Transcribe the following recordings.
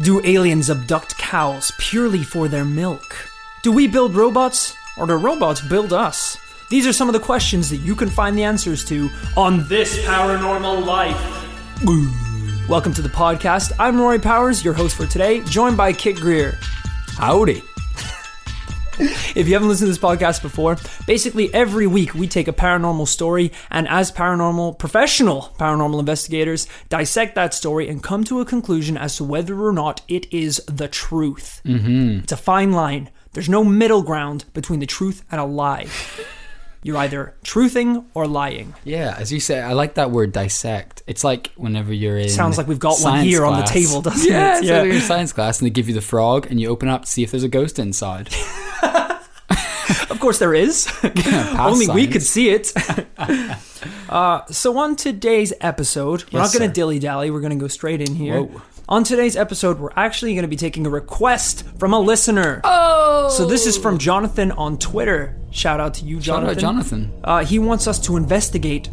Do aliens abduct cows purely for their milk? Do we build robots, or do robots build us? These are some of the questions that you can find the answers to on This Paranormal Life. Welcome to the podcast. I'm Rory Powers, your host for today, joined by Kit Grier. Howdy. If you haven't listened to this podcast before, basically every week we take a paranormal story and, as paranormal, professional paranormal investigators, dissect that story and come to a conclusion as to whether or not it is the truth. Mm-hmm. It's a fine line. There's no middle ground between the truth and a lie. You're either truthing or lying. Yeah, as you say, I like that word dissect. It's like whenever you're in. Sounds like we've got one here on the table, doesn't yeah, it? It's Yeah. like you're in science class and they give you the frog and you open up to see if there's a ghost inside. Of course, there is. Past Only we could see it. uh, so, on today's episode, we're Yes, not going to dilly dally. We're going to go straight in here. Whoa. On today's episode, we're actually going to be taking a request from a listener. Oh! So, this is from Jonathan on Twitter. Shout out to you, Shout Jonathan. out Jonathan. Uh, he wants us to investigate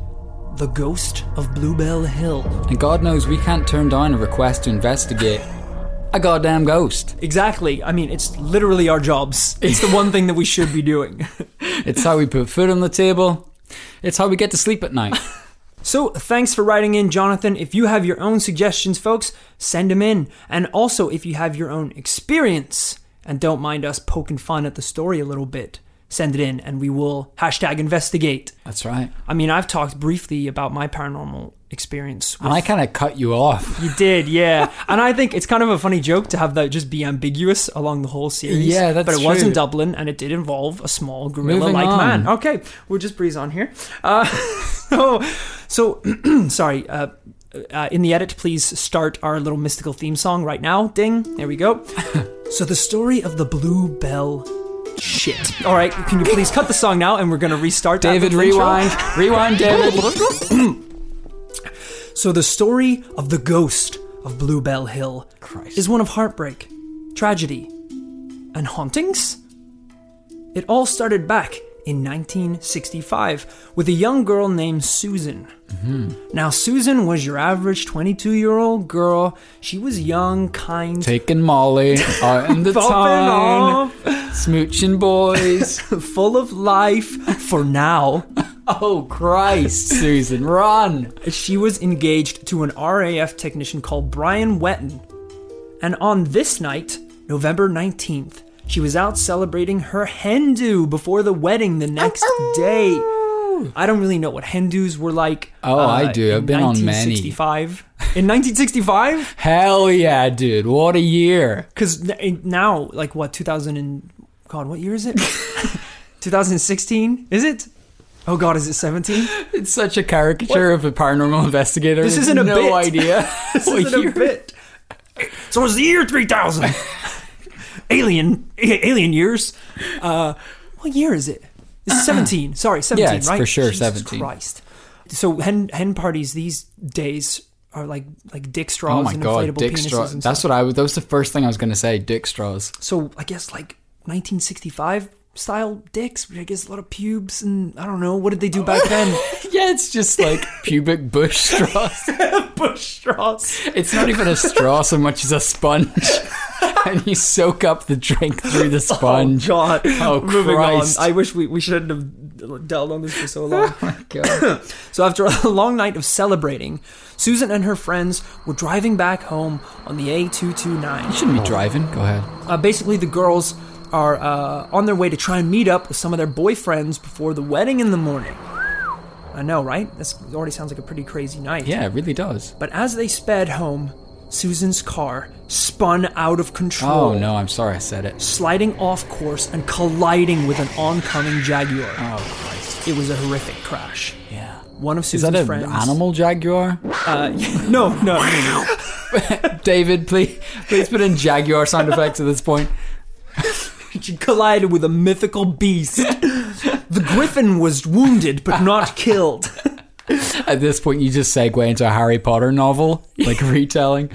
the ghost of Bluebell Hill. And God knows we can't turn down a request to investigate a goddamn ghost. Exactly. I mean, it's literally our jobs. It's the one thing that we should be doing. It's how we put food on the table. It's how we get to sleep at night. So, thanks for writing in, Jonathan. If you have your own suggestions, folks, send them in. And also, if you have your own experience and don't mind us poking fun at the story a little bit, send it in and we will hashtag investigate. That's right. I mean, I've talked briefly about my paranormal experience. And I kind of cut you off. You did, yeah. and I think it's kind of a funny joke to have that just be ambiguous along the whole series. Yeah, that's But it was in. Dublin, and it did involve a small gorilla-like Moving on. man. Okay, we'll just breeze on here. Uh, so, so sorry. Uh, uh, in the edit, please start our little mystical theme song right now. Ding. There we go. so the story of the Blue Bell. Shit. All right, can you please cut the song now, and we're gonna restart. that David, little intro? rewind. Rewind, David. So the story of the ghost of Bluebell Hill Christ. is one of heartbreak, tragedy, and hauntings. It all started back in 1965 with a young girl named Susan. Mm-hmm. Now, Susan was your average 22 year old girl. She was young, kind, Taking Molly out uh, in the town. Smooching boys. full of life for now. Oh, Christ, Susan, run. She was engaged to an RAF technician called Brian Wetton. And on this night, November 19th, she was out celebrating her hen do before the wedding the next day. I don't really know what hen do's were like. uh, Oh, I do. I've been on many. 1965. In 1965? Hell yeah, dude. What a year. Because now, like what, 2000 and. God, what year is it? 2016? Is it? Oh God, is it 17? It's such a caricature of a paranormal investigator. This isn't a no bit. idea. This what isn't year. a bit. So it's the year 3000. alien, alien years. Uh, what year is it? It's 17. Sorry, 17, Yeah, it's right? for sure Jesus 17. Christ. So hen hen parties these days are like like dick straws Oh my and god, inflatable dick penises straws. That's stuff. what I was. That was the first thing I was going to say. Dick straws. So I guess like 1965 style dicks. I guess a lot of pubes and I don't know what did they do back then. Yeah, it's just like pubic bush straws. Bush straws. It's not even a straw so much as a sponge, and you soak up the drink through the sponge. God. Oh, Moving Christ. on. I wish we, we shouldn't have dealt on this for so long. Oh, my God. So after a long night of celebrating, Susan and her friends were driving back home on the A229. You Shouldn't be driving. Go ahead. Uh, basically, the girls are uh, on their way to try and meet up with some of their boyfriends before the wedding in the morning. I know, right? This already sounds like a pretty crazy night. Yeah, it really does. But as they sped home, Susan's car spun out of control. Oh no, I'm sorry I said it. Sliding off course and colliding with an oncoming Jaguar. Oh Christ. It was a horrific crash. Yeah. One of Susan's Is that an friends. animal jaguar? Uh, no, no, no, no. David, please, please put in jaguar sound effects at this point. She collided with a mythical beast. the griffin was wounded but not killed. At this point, you just segue into a Harry Potter novel, like retelling.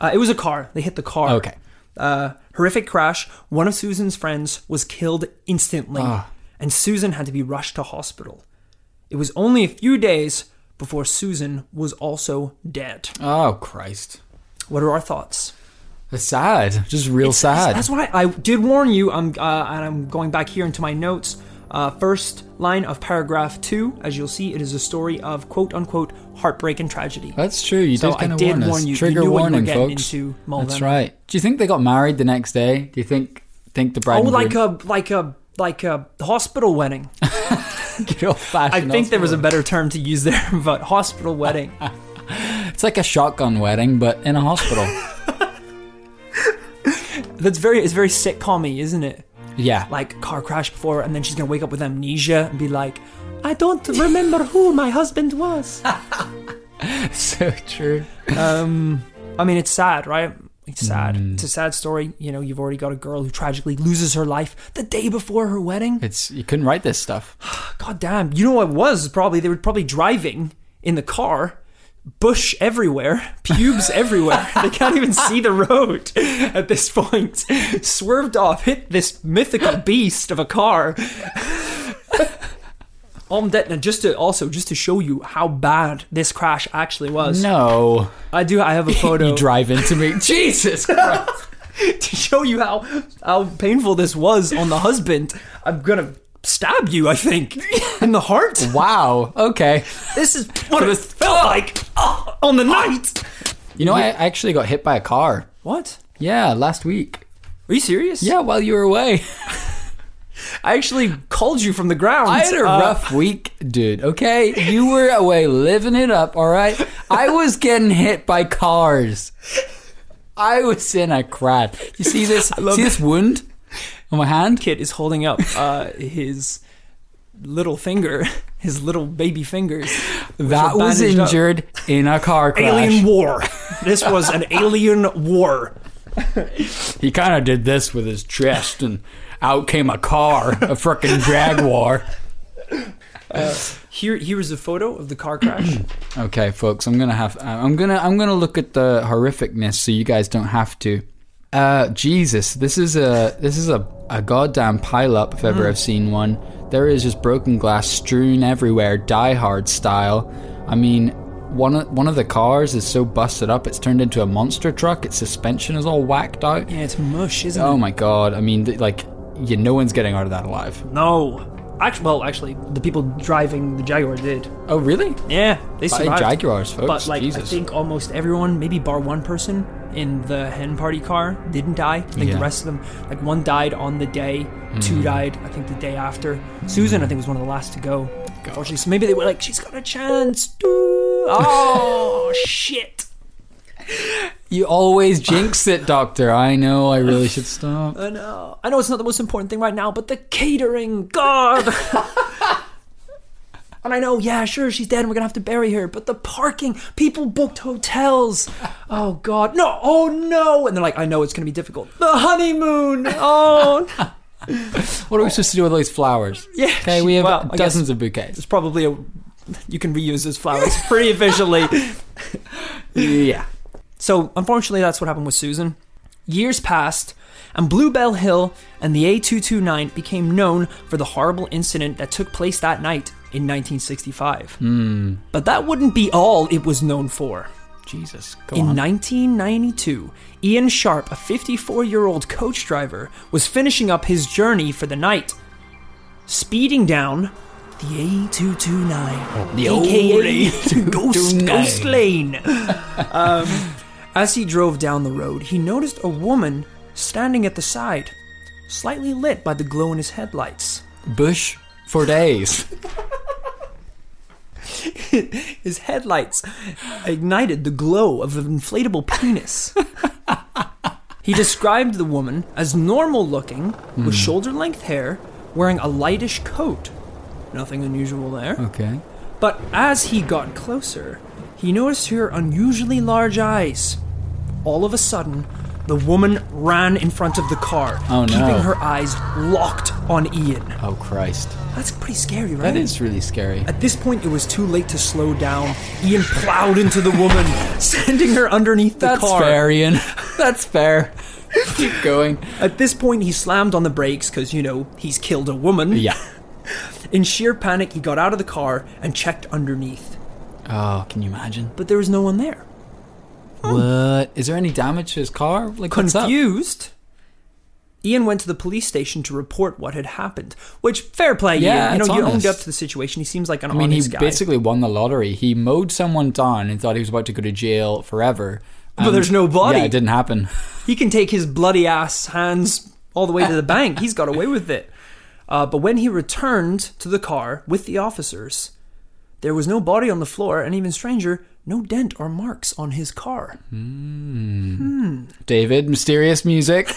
Uh, it was a car. They hit the car. Okay. Uh, horrific crash. One of Susan's friends was killed instantly, Ah. and Susan had to be rushed to hospital. It was only a few days before Susan was also dead. Oh Christ. What are our thoughts? It's sad. Just real sad. That's why I did warn you. I'm uh, and I'm going back here into my notes. Uh, first line of paragraph two, as you'll see, it is a story of quote unquote heartbreak and tragedy. That's true. You So did kind of did warn us. warn you. Trigger you warning, you were getting folks. That's right. Do you think they got married the next day? Do you think think the bride Oh, like groom- a like a like a hospital wedding. good I think there was a better term to use there, but hospital wedding. It's like a shotgun wedding, but in a hospital. That's very it's very sitcom isn't it? yeah. Like car crash before, and then she's gonna wake up with amnesia and be like, "I don't remember who my husband was." so true. um, I mean, it's sad, right? It's sad. Mm. It's a sad story. You know, you've already got a girl who tragically loses her life the day before her wedding. It's you couldn't write this stuff. God damn. You know what it was? Probably they were probably driving in the car. Bush everywhere, pubes everywhere. They can't even see the road at this point. Swerved off, hit this mythical beast of a car. Um, that, and just to also just to show you how bad this crash actually was. No. I do. I have a photo You drive into me. Jesus Christ. to show you how how painful this was on the husband. I'm gonna stab you. I think in the heart. Wow. Okay. This is what it felt like oh, on the night. You know, I actually got hit by a car. What? Yeah, last week. Are you serious? Yeah, while you were away. I actually called you from the ground. I had a Uh, rough week, dude. Okay, you were away living it up. All right, I was getting hit by cars. I was in a crash. You see this? love See this wound on my hand? Kit is holding up uh, his little finger, his little baby fingers. That was bandaged up. injured in a car crash. Alien war. This was an alien war. He kind of did this with his chest, and out came a car, a freaking Jaguar. Here, here is a photo of the car crash. Okay, folks, I'm gonna have I'm gonna I'm gonna look at the horrificness so you guys don't have to. Uh, Jesus, this is a this is a a goddamn pileup if ever I've seen one. There is just broken glass strewn everywhere, Die Hard style. I mean, one of one of the cars is so busted up it's turned into a monster truck. Its suspension is all whacked out. yeah, it's mush, isn't Oh it? Oh my god! I mean, th- like, yeah, no one's getting out of that alive. No. Actually, well, actually, the people driving the Jaguar did. Oh, really? Yeah, they By survived. Jaguars, folks. But like, I think almost everyone, maybe bar one person in the hen party car, didn't die. I think Yeah. Hmm. the rest of them, like one died on the day, two died, I think the day after. Susan, I think, was one of the last to go. Unfortunately, so maybe they were like, she's got a chance. Oh shit! You always jinx it, Doctor. I know. I really should stop. I know. I know it's not the most important thing right now, but the catering, God. and I know, yeah, sure, she's dead, and we're gonna have to bury her. But the parking, people booked hotels. Oh God, no! Oh no! And they're like, I know it's gonna be difficult. The honeymoon. Oh, What are we supposed to do with all these flowers? yeah. Okay, we have well, dozens of bouquets. It's probably a. You can reuse those flowers pretty efficiently. Yeah. So, unfortunately, that's what happened with Susan. Years passed, and Bluebell Hill and the A229 became known for the horrible incident that took place that night in 1965. Hmm. But that wouldn't be all it was known for. Jesus. In on. 1992, Ian Sharp, a 54 year old coach driver, was finishing up his journey for the night, speeding down the A229, the aka old Ghost, A229. Ghost Lane. um, as he drove down the road, he noticed a woman standing at the side, slightly lit by the glow in his headlights. Bush for days. His headlights ignited the glow of an inflatable penis. he described the woman as normal looking, with hmm. shoulder length hair, wearing a lightish coat. Nothing unusual there. Okay. But as he got closer, he noticed her unusually large eyes. All of a sudden, the woman ran in front of the car, Oh, no. keeping her eyes locked on Ian. Oh Christ. That's pretty scary, right? That is really scary. At this point, it was too late to slow down. Ian plowed into the woman, sending her underneath the That's car. fair, Ian. That's fair. Keep going. At this point, he slammed on the brakes because, you know, he's killed a woman. Yeah. In sheer panic, he got out of the car and checked underneath. Oh, can you imagine? But there was no one there. what? Is there any damage to his car? Like what's up? Confused, Ian went to the police station to report what had happened. Which fair play, Yeah, Ian. You it's know, you owned up to the situation. He seems like an I mean, he honest guy. basically won the lottery. He mowed someone down and thought he was about to go to jail forever. But And- there's no body. Yeah, it didn't happen. He can take his bloody ass hands all the way to the bank. He's got away with it. Uh, but when he returned to the car with the officers, there was no body on the floor, and even stranger, no dent or marks on his car. Hmm. David, mysterious music.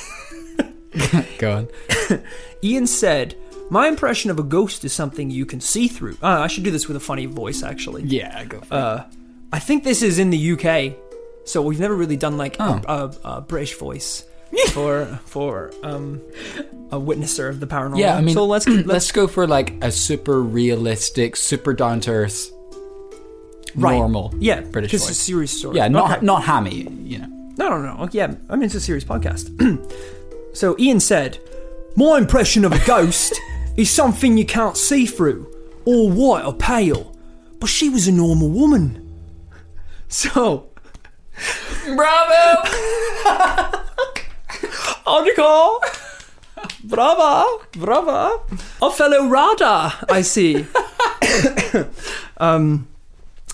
go on. Ian said, "My impression of a ghost is something you can see through." Uh, I should do this with a funny voice, actually. Yeah, go for Uh, I think this is in the UK, so we've never really done like Oh. a, a, a British voice for for um, a witnesser of the paranormal. Yeah, I mean, so let's let's Let's go for like a super realistic, super down to earth, Right. normal. yeah, British it's a serious story. Yeah, not Okay. not hammy. You know. No, no, no. Yeah, I mean, it's a serious podcast. so Ian said, My impression of a ghost is something you can't see through, or white or pale. But she was a normal woman. So, Bravo! Article! Brava! Brava! A fellow radar, I see. um,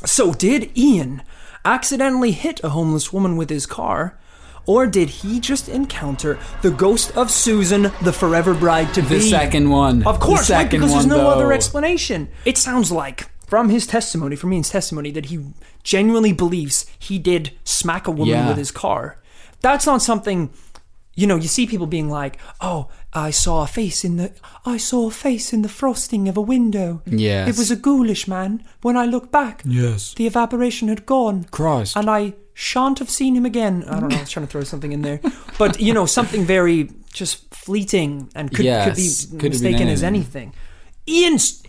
so, did Ian accidentally hit a homeless woman with his car? Or did he just encounter the ghost of Susan, the forever bride to be? The second one. Of course, the right, because there's no other explanation. It sounds like, from his testimony, from Ian's testimony, that he genuinely believes he did smack a woman Yeah. with his car. That's not something, you know, you see people being like, oh, I saw a face in the, I saw a face in the frosting of a window. Yes. It was a ghoulish man. When I look back, Yes. the evaporation had gone. Christ. And I shan't have seen him again. I don't know. I was trying to throw something in there, but you know, something very just fleeting and could, Yes, could be could have been mistaken as anything. Ian's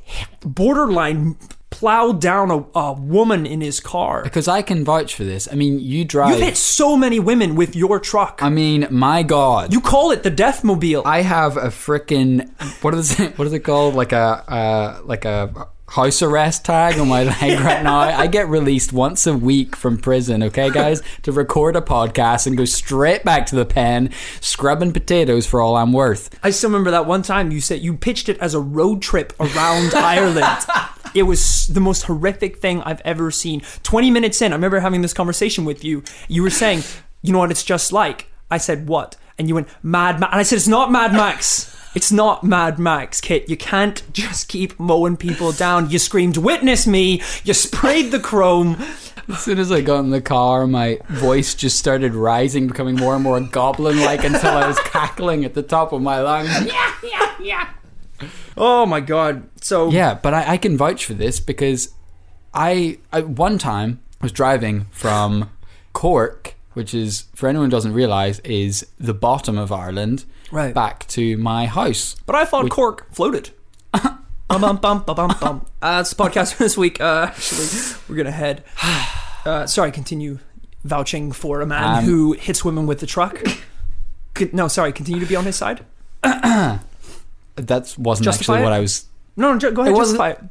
borderline plowed down a, a woman in his car. Because I can vouch for this. I mean, you drive. You've hit so many women with your truck. I mean, my God. you call it the Death Mobile. I have a freaking what is it? What is it called? Like a uh, like a house arrest tag on my leg right now. I get released once a week from prison. Okay, guys, to record a podcast and go straight back to the pen, scrubbing potatoes for all I'm worth. I still remember that one time you said you pitched it as a road trip around Ireland. It was the most horrific thing I've ever seen. 20 minutes in, I remember having this conversation with you. You were saying, you know what it's just like? I said, what? And you went, Mad Max. And I said, it's not Mad Max. It's not Mad Max, Kit. You can't just keep mowing people down. You screamed, witness me. You sprayed the chrome. As soon as I got in the car, my voice just started rising, becoming more and more goblin-like until I was cackling at the top of my lungs. Oh my God. So, Yeah, but I, I can vouch for this because I, I one time was driving from Cork, which is for anyone who doesn't realise is the bottom of Ireland, Right. back to my house. But I thought Cork floated. bum bum bum bum bum. Uh, that's the podcast for this week. Uh, actually, we're gonna head. Uh, sorry, continue vouching for a man Um, who hits women with the truck. No, sorry, continue to be on his side. That wasn't Justify actually it? what I was. No, no, go ahead, It wasn't- justify it.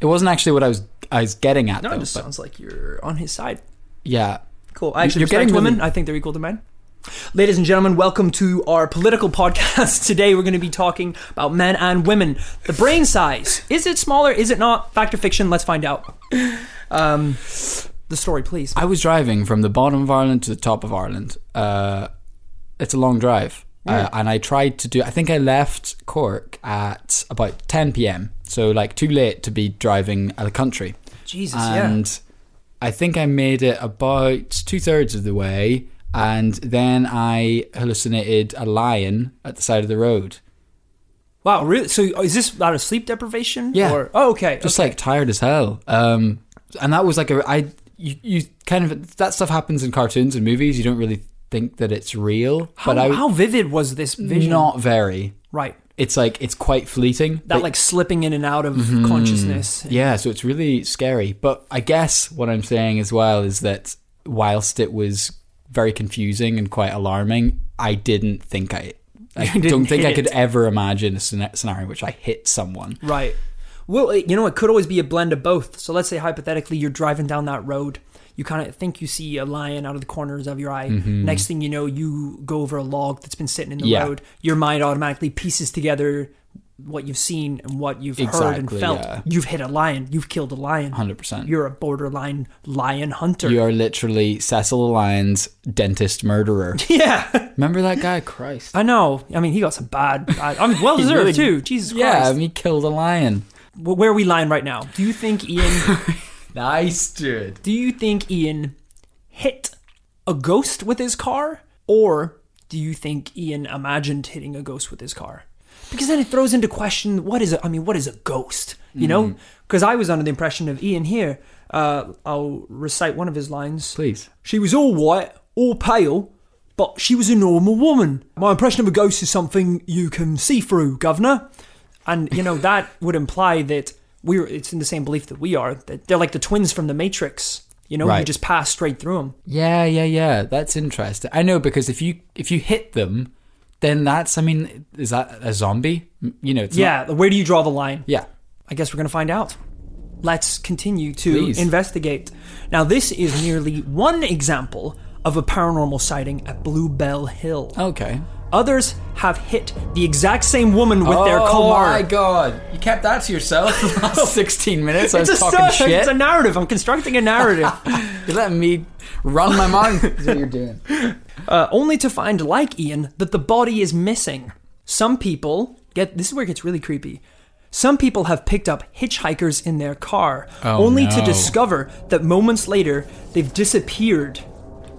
It wasn't actually what I was. I was getting at No, though. it just but sounds like you're on his side. yeah, Cool. I actually You're respect getting women. really- I think they're equal to men. Ladies and gentlemen, welcome to our political podcast. Today we're going to be talking about men and women. The brain size. Is it smaller? Is it not? Fact or fiction? Let's find out. Um, the story, please. I was driving from the bottom of Ireland to the top of Ireland. Uh, it's a long drive. Uh, and I tried to do, I think I left Cork at about 10 p.m. So, like, too late to be driving out of country. Jesus, yeah. And I think I made it about two thirds of the way. And then I hallucinated a lion at the side of the road. Wow, really? So is this out of sleep deprivation? Yeah. Or, oh, okay. just okay. like tired as hell. Um, and that was like a I you, you kind of that stuff happens in cartoons and movies. You don't really think that it's real, how, but I how vivid was this vision? not very. right. It's like it's quite fleeting. That like slipping in and out of Mm-hmm. consciousness. yeah, so it's really scary. But I guess what I'm saying as well is that whilst it was very confusing and quite alarming, I didn't think I. I don't think I could it. ever imagine a scenario in which I hit someone. Right. Well, you know, it could always be a blend of both. So let's say hypothetically you're driving down that road, you kind of think you see a lion out of the corners of your eye. Next thing you know, you go over a log that's been sitting in the Mm-hmm. Yeah. road. Your mind automatically pieces together what you've seen and what you've heard and felt. yeah. You've hit a lion. You've killed a lion. 100%. You're a borderline lion hunter. You are literally Cecil Lyons, dentist murderer. yeah, Remember that guy? Christ. I know. I mean, he got some bad. bad I mean, well deserved really- too. Jesus Yeah, I Christ. mean, he killed a lion. Where are we lying right now? Do you think Ian? Nice, dude. do you think Ian hit a ghost with his car, or do you think Ian imagined hitting a ghost with his car? Because then it throws into question what is a, I mean, what is a ghost? You know? Because I was under the impression of Ian here. Uh, I'll recite one of his lines. Please. She was all white, all pale, but she was a normal woman. My impression of a ghost is something you can see through, governor. And you know that would imply that we're it's in the same belief that we are that they're like the twins from the Matrix. You know, you just pass straight through them. Yeah, yeah, yeah. That's interesting. I know because if you if you hit them, then that's. I mean, is that a zombie? You know, it's not- Yeah, where do you draw the line? yeah. I guess we're going to find out. Let's continue to Please. investigate. Now, this is merely one example of a paranormal sighting at Bluebell Hill. Okay. Others have hit the exact same woman with their oh car. my god! You kept that to yourself for the last sixteen minutes. I was It's a, talking story, shit. it's a narrative. I'm constructing a narrative. You're letting me run my mind. Is what you're doing. uh, only to find, like Ian, that the body is missing. Some people get this is where it gets really creepy. Some people have picked up hitchhikers in their car, Oh, only to no. discover that moments later they've disappeared.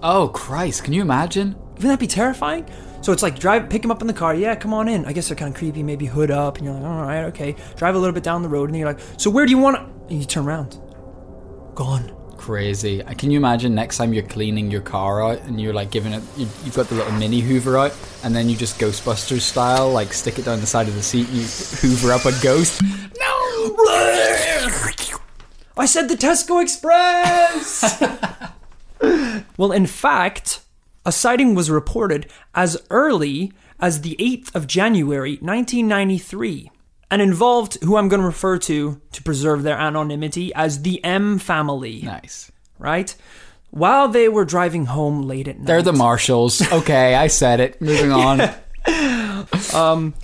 Oh Christ! Can you imagine? Wouldn't that be terrifying? So it's like drive, pick them up in the car. Yeah, come on in. I guess they're kind of creepy. Maybe hood up, and you're like, all right, okay. Drive a little bit down the road, and then you're like, so where do you want? to... And you turn around, gone. Crazy. Uh, Can you imagine next time you're cleaning your car out and you're like giving it, you, you've got the little mini Hoover out, and then you just Ghostbusters style, like stick it down the side of the seat, and you Hoover up a ghost. No. I said the Tesco Express! well, in fact, a sighting was reported as early as the 8th of January 1993 and involved who I'm going to refer to to preserve their anonymity as the M family, Nice. right? While they were driving home late at night. They're the Marshalls. Okay, I said it. Moving on. um,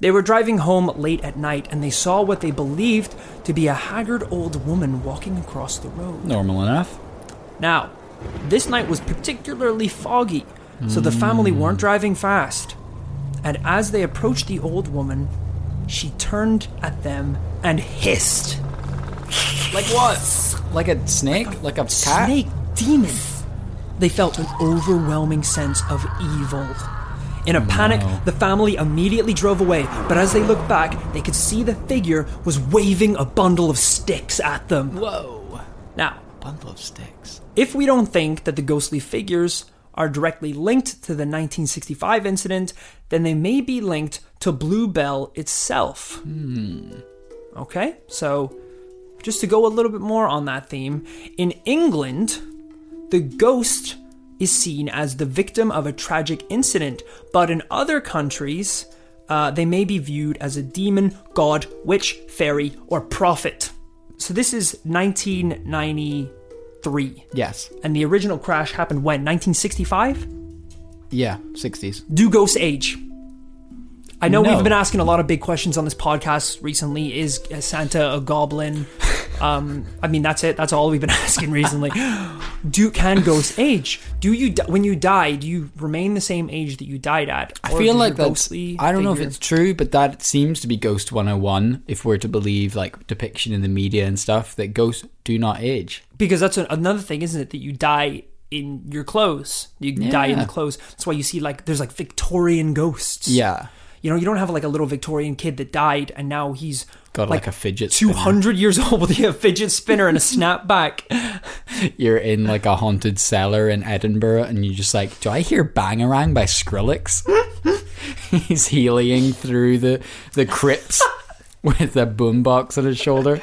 They were driving home late at night and they saw what they believed to be a haggard old woman walking across the road. Normal enough. Now, this night was particularly foggy, so the family weren't driving fast. And as they approached the old woman, she turned at them and hissed. Like what? Like a snake? Like a cat? Snake demon. They felt an overwhelming sense of evil. In a panic, the family immediately drove away, but as they looked back, they could see the figure was waving a bundle of sticks at them. Whoa. Now, Bundle of sticks. If we don't think that the ghostly figures are directly linked to the 1965 incident, then they may be linked to Bluebell itself. Okay, so just to go a little bit more on that theme, in England, the ghost is seen as the victim of a tragic incident, but in other countries, uh, they may be viewed as a demon, god, witch, fairy, or prophet. So this is 1993. Yes. And the original crash happened when? 1965? Yeah, 60s. Do ghosts age? I know No. we've been asking a lot of big questions on this podcast recently. Is Santa a goblin? Um, I mean, that's it. That's all we've been asking recently. Do can ghosts age? Do you di- when you die? Do you remain the same age that you died at? I feel like that's. ghostly I don't know if figure- it's true, but that seems to be Ghost 101 if we're to believe like depiction in the media and stuff that ghosts do not age. because that's an, another thing, isn't it? That you die in your clothes. You die in the clothes. That's why you see like there's like Victorian ghosts. Yeah. You know, you don't have like a little Victorian kid that died and now he's Got like, a fidget spinner. 200 years old with a fidget spinner and a snapback. You're in like a haunted cellar in Edinburgh and you're just like, do I hear Bangarang by Skrillex? He's healing through the, the crypts with a boombox on his shoulder.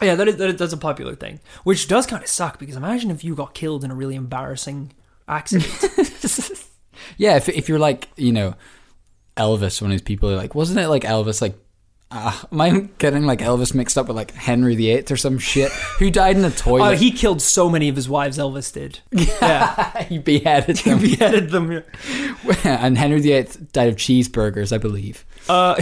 Yeah, that is, that is that's a popular thing, which does kind of suck because imagine if you got killed in a really embarrassing accident. Yeah, if, if you're like, you know, Elvis, one of these people are like, wasn't it like Elvis like Uh, am I getting like Elvis mixed up with like Henry VIII or some shit? Who died in a Oh, toilet? he killed so many of his wives. Elvis did. Yeah, he beheaded them. he beheaded them. and Henry VIII died of cheeseburgers, I believe. Uh,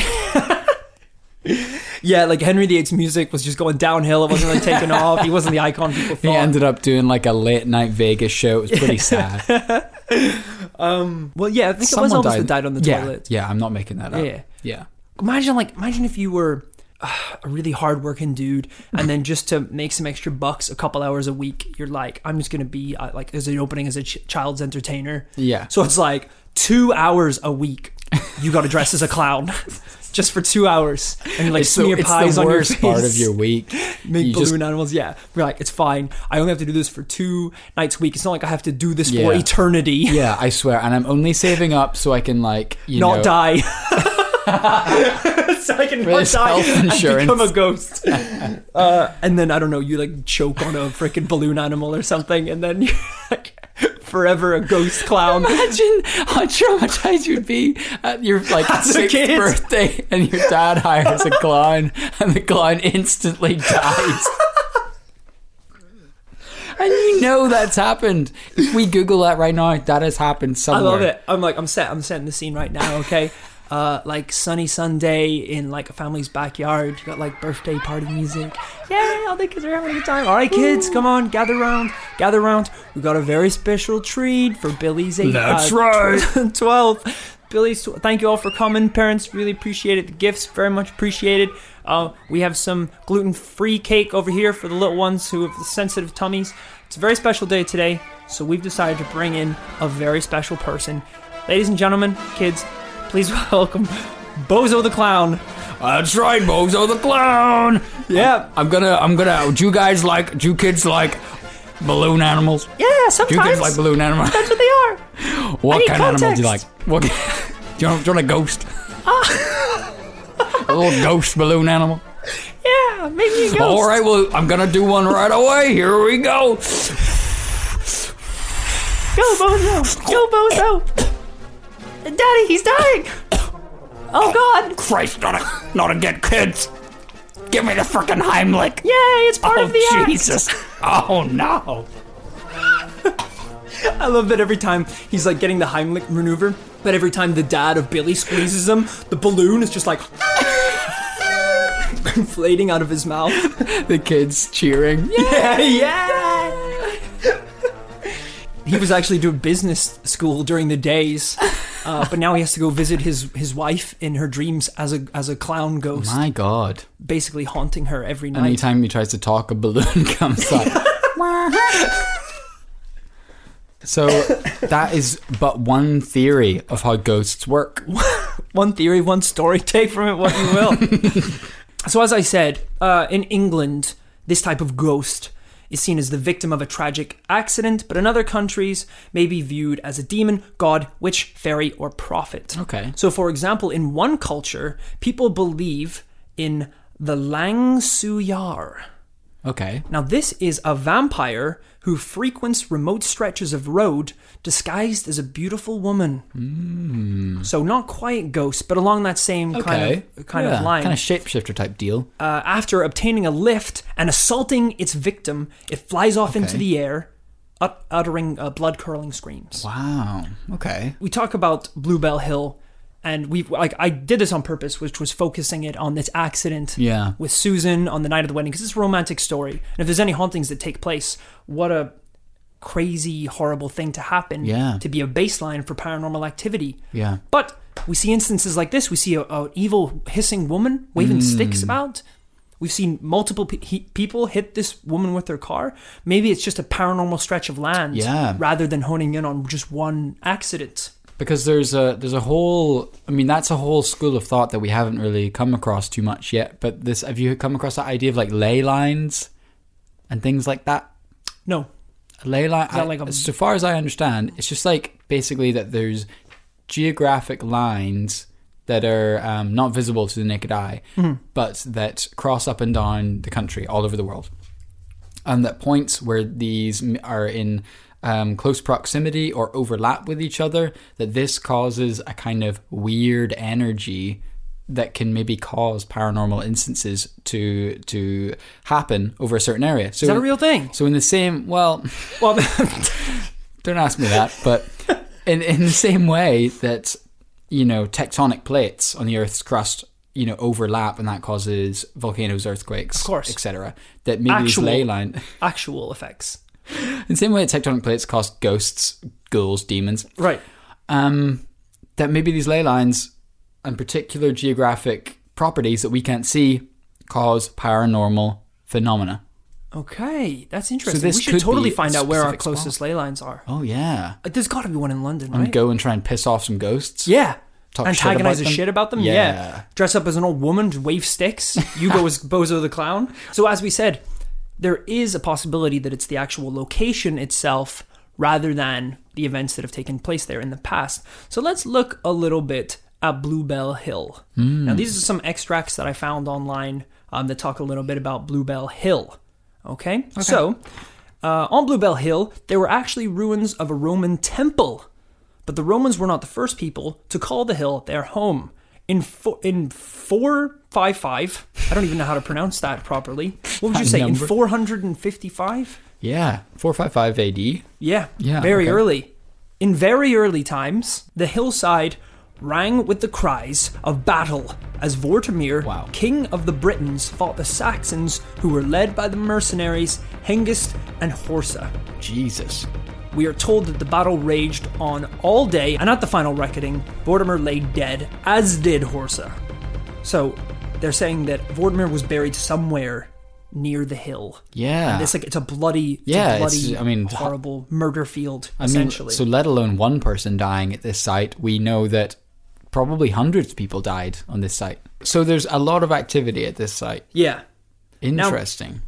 yeah, like Henry VIII's music was just going downhill. It wasn't really taking off. He wasn't the icon people He ended up doing like a late night Vegas show. It was pretty sad. Um, well, yeah, I think it Someone was Elvis that died on the yeah, toilet. Yeah, I'm not making that up. Yeah. Yeah. Imagine like imagine if you were uh, a really hardworking dude, and then just to make some extra bucks, a couple hours a week, you're like, I'm just gonna be uh, like as an opening as a ch- child's entertainer. Yeah. So it's like two hours a week. You got to dress as a clown, just for two hours, and like It's the, smear it's pies the on your face. part of your week. Make You balloon just- animals. Yeah, we're like, it's fine. I only have to do this for two nights a week. It's not like I have to do this for eternity. Yeah, I swear. And I'm only saving up so I can like you not know, die. so I can not die and become a ghost. uh, and then I don't know, you like choke on a freaking balloon animal or something, and then you're like forever a ghost clown. Imagine how traumatized you'd be at your like As sixth birthday, and your dad hires a clown, and the clown instantly dies. And you know that's happened. If we Google that right now, that has happened somewhere. I love it. I'm like, I'm set. I'm setting the scene right now. Okay. Uh, like sunny Sunday in like a family's backyard. You got like birthday party music. Yay! All the kids are having a good time. All right, kids, come on, gather round, gather round. We got a very special treat for Billy's eight. That's uh, right. Twelve. Billy's. Tw- thank you all for coming, parents. Really appreciate it. The gifts very much appreciated. Uh, we have some gluten-free cake over here for the little ones who have sensitive tummies. It's a very special day today, so we've decided to bring in a very special person. Ladies and gentlemen, kids, please welcome Bozo the Clown. That's right, Bozo the clown. Yeah, I'm gonna, I'm gonna. Do you guys like? Do you kids like balloon animals? yeah, sometimes. Do you kids like balloon animals? that's what they are. What kind of animal do you like? What? do, you want, do you want a ghost? Ah. a little ghost balloon animal. Yeah, maybe you go. All right, well, I'm gonna do one right away. Here we go. Go, Bozo! Go, Bozo! Daddy, he's dying! Oh God! Christ, not a, not again, kids. Give me the frickin' Heimlich. Yay, it's part oh of the act. Jesus! Oh no! I love that every time he's like getting the Heimlich maneuver, but every time the dad of Billy squeezes him, the balloon is just like inflating out of his mouth. The kids cheering. Yeah, yeah. He was actually doing business school during the days, uh, but now he has to go visit his his wife in her dreams as a as a clown ghost, My God! basically haunting her every night. Anytime he tries to talk, a balloon comes up. so that is but one theory of how ghosts work. one theory, one story. Take from it what you will. so, as I said, uh, in England, this type of ghost is seen as the victim of a tragic accident, but in other countries may be viewed as a demon, god, witch, fairy, or prophet. Okay. So, for example, in one culture, people believe in the Lang Suyar. Okay. Now, this is a vampire who frequents remote stretches of road disguised as a beautiful woman. So, not quite ghost, but along that same. Okay. kind of kind Yeah, of line. Kind of shapeshifter type deal. uh, after obtaining a lift and assaulting its victim, it flies off into the air, ut- uttering uh, blood curdling screams. Wow. Okay. We talk about Bluebell Hill, and we like I did this on purpose, which was focusing it on this accident Yeah. with Susan on the night of the wedding because it's a romantic story. And if there's any hauntings that take place, what a crazy, horrible thing to happen Yeah. to be a baseline for paranormal activity. Yeah. But we see instances like this. We see a, a evil hissing woman waving sticks Mm. about. We've seen multiple pe- he- people hit this woman with their car. Maybe it's just a paranormal stretch of land, Yeah. rather than honing in on just one accident. Because there's a there's a whole I mean that's a whole school of thought that we haven't really come across too much yet. But this have you come across that idea of like ley lines and things like that? No, A ley line. I- like a- so far as I understand, it's just like basically that there's geographic lines that are um, not visible to the naked eye, Mm-hmm. but that cross up and down the country all over the world, and that points where these are in um, close proximity or overlap with each other, that this causes a kind of weird energy that can maybe cause paranormal instances to to happen over a certain area. So Is that a real thing? So in the same well, Well, don't ask me that, but in in the same way that you know tectonic plates on the Earth's crust you know overlap and that causes volcanoes, earthquakes, Of course. etc. That maybe Actual- these ley line actual effects. In the same way that tectonic plates cause ghosts, ghouls, demons. Right. Um, that maybe these ley lines and particular geographic properties that we can't see cause paranormal phenomena. Okay, that's interesting. this we should totally find out where our specific spot. closest ley lines are. Oh yeah, Uh, There's got to be one in London, and right? go and try and piss off some ghosts. Yeah. Talk shit Antagonize about the them? shit about them? Yeah. Yeah. Dress up as an old woman, wave sticks. You go as Bozo the Clown. So, as we said, there is a possibility that it's the actual location itself rather than the events that have taken place there in the past. So, let's look a little bit at Bluebell Hill. Now, these are some extracts that I found online um, that talk a little bit about Bluebell Hill. Okay? So, uh, on Bluebell Hill, there were actually ruins of a Roman temple. But the Romans were not the first people to call the hill their home. In fo- in 455, I don't even know how to pronounce that properly. What would you say? In 455? Yeah, four five five A.D. Yeah, Yeah, very okay. early. In very early times, the hillside rang with the cries of battle as Vortimer, Wow. king of the Britons, fought the Saxons who were led by the mercenaries Hengist and Horsa. Jesus. We are told that the battle raged on all day, and at the final reckoning, Vortimer lay dead, as did Horsa. So, they're saying that Vortimer was buried somewhere near the hill. Yeah. And it's like it's a bloody, it's Yeah, a bloody, I mean, horrible murder field, I mean, essentially. so let alone one person dying at this site, we know that probably hundreds of people died on this site. So there's a lot of activity at this site. yeah, Interesting.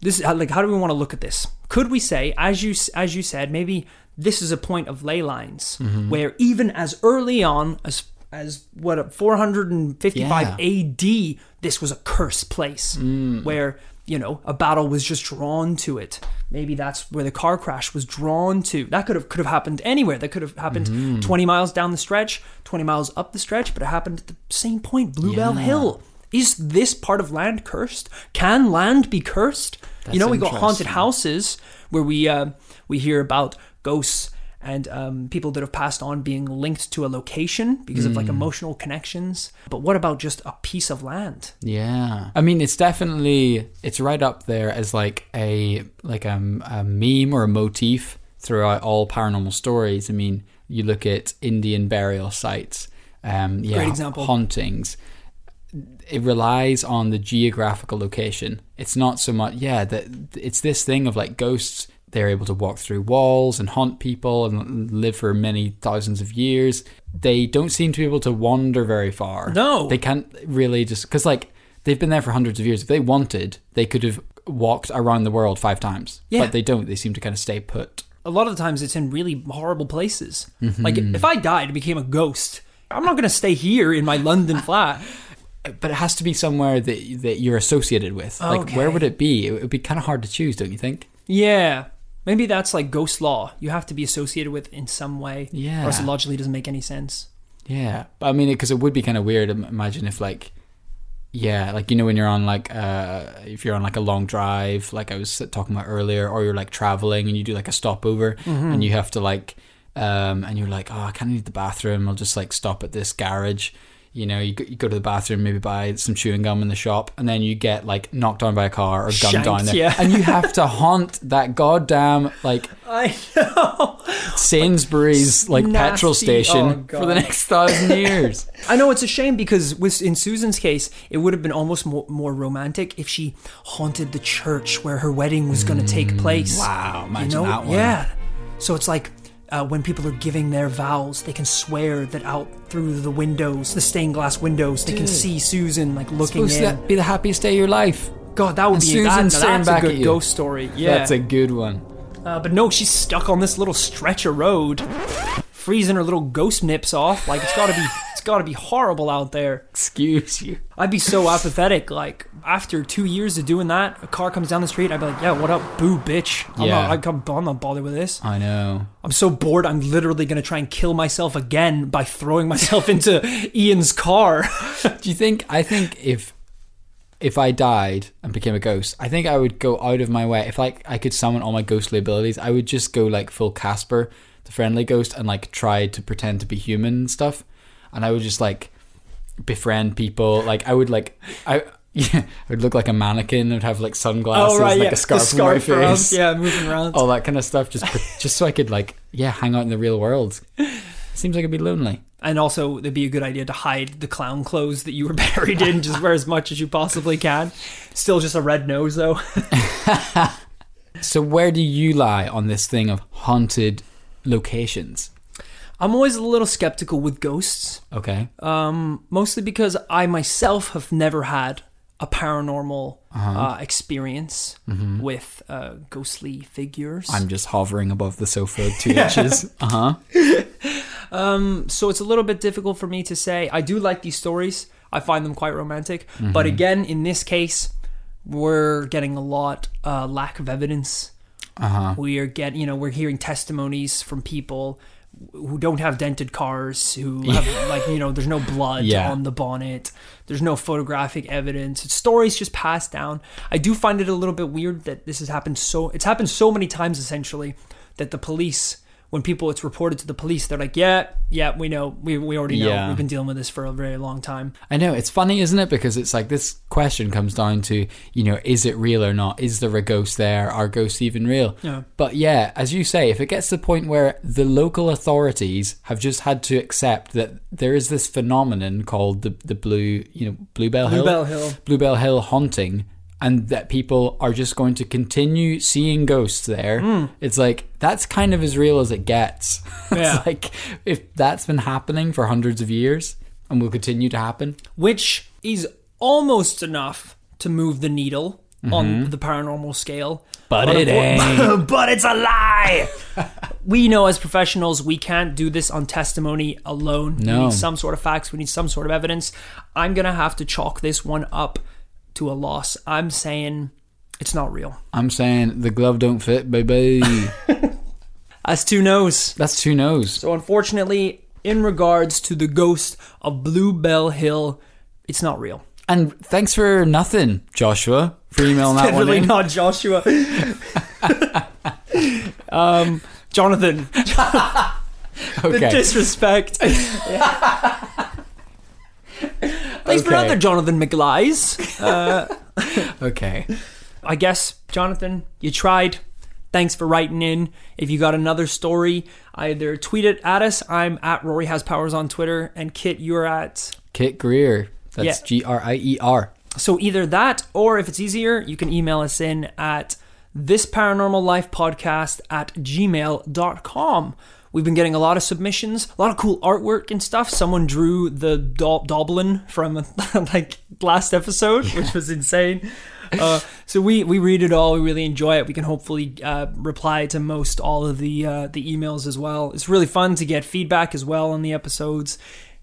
This is like how do we want to look at this? Could we say, as you as you said, maybe this is a point of ley lines Mm-hmm. where even as early on as as what 455 AD, this was a cursed place Mm. where you know a battle was just drawn to it. Maybe that's where the car crash was drawn to. That could have could have happened anywhere. That could have happened Mm-hmm. 20 miles down the stretch, 20 miles up the stretch, but it happened at the same point, Bluebell Yeah. Hill. Is this part of land cursed? Can land be cursed? you know, we got haunted houses where we uh, we hear about ghosts and um, people that have passed on being linked to a location because of Hmm. like emotional connections. But what about just a piece of land? Yeah. I mean, it's definitely it's right up there as like a like a, a meme or a motif throughout all paranormal stories. I mean, you look at Indian burial sites, um, yeah, Great example. hauntings. It relies on the geographical location. It's not so much, yeah. That it's this thing of like ghosts. They're able to walk through walls and haunt people and live for many thousands of years. They don't seem to be able to wander very far. No. they can't really just because like they've been there for hundreds of years. If they wanted, they could have walked around the world five times. Yeah. but they don't. They seem to kind of stay put. A lot of the times it's in really horrible places. Mm-hmm. Like if I died and became a ghost, I'm not going to stay here in my London flat. But it has to be somewhere that that you're associated with. Like where would it be? It would be kind of hard to choose, don't you think? Yeah. Maybe that's like ghost law. You have to be associated with in some way. Yeah. Or else it logically doesn't make any sense. Yeah, but I mean, because it would be kind of weird. im- Imagine if like, yeah, like you know when you're on like uh if you're on like a long drive, like I was talking about earlier, or you're like traveling and you do like a stopover and you have to like, um, and you're like, oh, I kind of need the bathroom. I'll just like stop at this garage. You know, you go, you go to the bathroom, maybe buy some chewing gum in the shop, and then you get like knocked down by a car or gunned down there, yeah. and you have to haunt that goddamn like I know. Sainsbury's like petrol station oh, for the next thousand years. I know it's a shame because with in Susan's case, it would have been almost more, more romantic if she haunted the church where her wedding was going to take place. Wow, imagine you know? that one. Yeah. So it's like uh, when people are giving their vows, they can swear that out through the windows, the stained glass windows, they can see Susan like looking supposed in. to be the happiest day of your life. God, that would And be Susan that, staring that's back a at good you. ghost story. Yeah, That's a good one. uh, but no, she's stuck on this little stretch of road, freezing her little ghost nips off. Like it's got to be, it's got to be horrible out there. Excuse you. I'd be so apathetic. Like after two years of doing that, a car comes down the street. I'd be like, "Yeah, what up, boo, bitch? I'm Yeah. not. I'm, I'm not bothered with this. I know. I'm so bored. I'm literally gonna try and kill myself again by throwing myself into Ian's car. Do you think? I think if if I died and became a ghost, I think I would go out of my way. If like I could summon all my ghostly abilities, I would just go like full Casper, the friendly ghost, and like try to pretend to be human and stuff. And I would just like befriend people. Like I would like I. Yeah, I would look like a mannequin. I'd have like sunglasses, oh, like a scarf, Oh, scarf on my around, face, yeah, moving around. all that kind of stuff. Just just so I could like yeah, hang out in the real world. Seems like it'd be lonely. And also, it'd be a good idea to hide the clown clothes that you were buried in. Just wear as much as you possibly can. Still, just a red nose though. So where do you lie on this thing of haunted locations? I'm always a little skeptical with ghosts. Okay. Um, mostly because I myself have never had a paranormal Uh-huh. uh, experience with uh, ghostly figures. Mm-hmm. I'm just hovering above the sofa two inches. Uh huh. Um, so it's a little bit difficult for me to say. I do like these stories. I find them quite romantic. Mm-hmm. But again, in this case, we're getting a lot uh, lack of evidence. Uh huh. We are getting, you know, we're hearing testimonies from people who don't have dented cars, who have like, you know, there's no blood Yeah. on the bonnet, there's no photographic evidence. Stories just passed down. I do find it a little bit weird that this has happened so. It's happened so many times essentially that the police. When people, it's reported to the police, they're like, "Yeah, yeah, we know, we, we already know, Yeah. we've been dealing with this for a very long time." I know it's funny, isn't it? Because it's like this question comes down to you know, is it real or not? Is there a ghost there? Are ghosts even real? Yeah. But yeah, as you say, if it gets to the point where the local authorities have just had to accept that there is this phenomenon called the the blue, you know, Bluebell Hill, Bluebell Hill. Bluebell Hill haunting, and that people are just going to continue seeing ghosts there. Hmm. It's like that's kind of as real as it gets. Yeah. it's like if that's been happening for hundreds of years and will continue to happen. which is almost enough to move the needle on the paranormal scale. Mm-hmm. But it unfor- but it's a lie. we know as professionals we can't do this on testimony alone. We No. need some sort of facts. We need some sort of evidence. I'm gonna have to chalk this one up to a loss. I'm saying it's not real. I'm saying the glove don't fit, baby. That's two no's. that's two no's. So unfortunately, in regards to the ghost of Bluebell Hill, it's not real. And thanks for nothing, Joshua, for emailing that one Definitely in. not Joshua. um, Jonathan, okay. the disrespect. Thanks for Okay. another Jonathan McLeys. Uh, okay. I guess, Jonathan, you tried. Thanks for writing in. If you got another story, either tweet it at us. I'm at Rory Has Powers on Twitter, and Kit, you're at. Kit Grier. That's Yeah. G R I E R. So either that, or if it's easier, you can email us in at this paranormal life podcast at gmail.com. We've been getting a lot of submissions, a lot of cool artwork and stuff. Someone drew the do- Doblin from like last episode, which was insane. Uh, so we, we read it all. We really enjoy it. We can hopefully uh, reply to most all of the uh, the emails as well. It's really fun to get feedback as well on the episodes.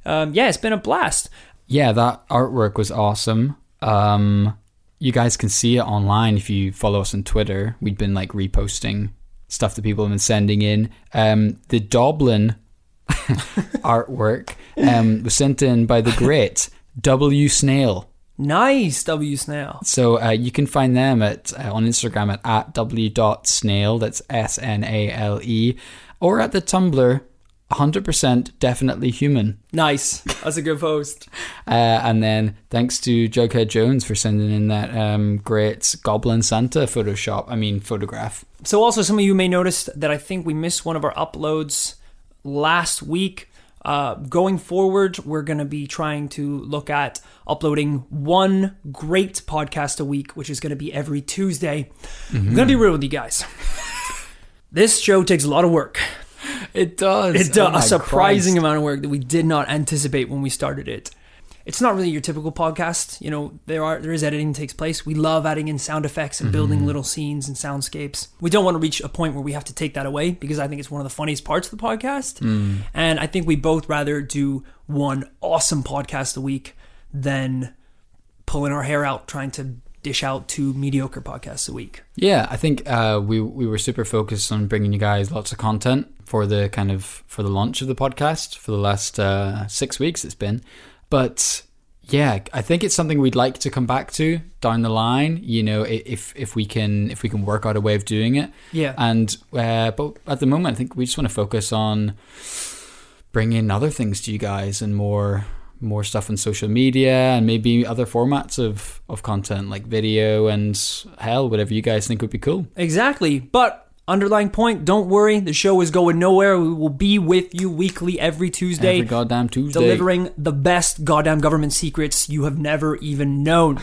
Um, yeah, it's been a blast. Yeah, that artwork was awesome. Um, you guys can see it online if you follow us on Twitter. We've been like reposting stuff that people have been sending in. Um, the Doblin artwork um, was sent in by the great W Snail. Nice, W Snail. So uh, you can find them at uh, on Instagram at, at w.snail, that's S N A L E, or at the Tumblr, 100% definitely human. Nice. That's a good post. Uh, and then thanks to Jughead Jones for sending in that um, great Goblin Santa Photoshop, I mean, photograph. So, also, some of you may notice that I think we missed one of our uploads last week. Uh, going forward, we're going to be trying to look at uploading one great podcast a week, which is going to be every Tuesday. I'm going to be real with you guys. This show takes a lot of work. It does. It does a surprising amount of work that we did not anticipate when we started it. it's not really your typical podcast. You know, there are there is editing that takes place. We love adding in sound effects and building little scenes and soundscapes. We don't want to reach a point where we have to take that away because I think it's one of the funniest parts of the podcast. And I think we both rather do one awesome podcast a week than pulling our hair out trying to dish out two mediocre podcasts a week. Yeah, I think uh, we we were super focused on bringing you guys lots of content for the kind of for the launch of the podcast for the last uh, six weeks. It's been, but yeah, I think it's something we'd like to come back to down the line. You know, if if we can if we can work out a way of doing it. Yeah. And uh, but at the moment, I think we just want to focus on bringing other things to you guys and more more stuff on social media and maybe other formats of of content like video and hell whatever you guys think would be cool. Exactly. But underlying point, don't worry, the show is going nowhere. We will be with you weekly every Tuesday. Every goddamn Tuesday. delivering the best goddamn government secrets you have never even known.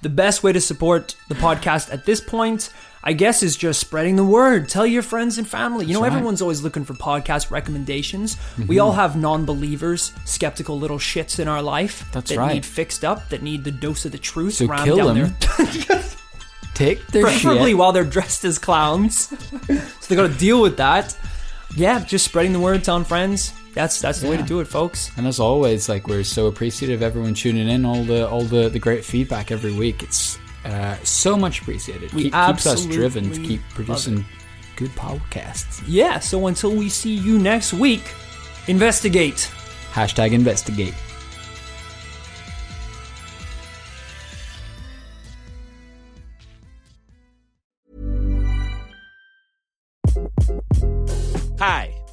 The best way to support the podcast at this point, I guess, is just spreading the word. Tell your friends and family. You know, right. Mm-hmm. everyone's always looking for podcast recommendations. We all have non believers, skeptical little shits in our life That's that right. need fixed up, that need the dose of the truth So rammed kill down them. their Take their preferably shit. while they're dressed as clowns. so they got to deal with that. Yeah, just spreading the word, telling friends. That's that's the way to do it, folks. And as always, like we're so appreciative of everyone tuning in, all the all the, the great feedback every week. It's uh, so much appreciated. We Keep, keeps us driven to keep producing good podcasts. Yeah, so until we see you next week, investigate. Hashtag investigate.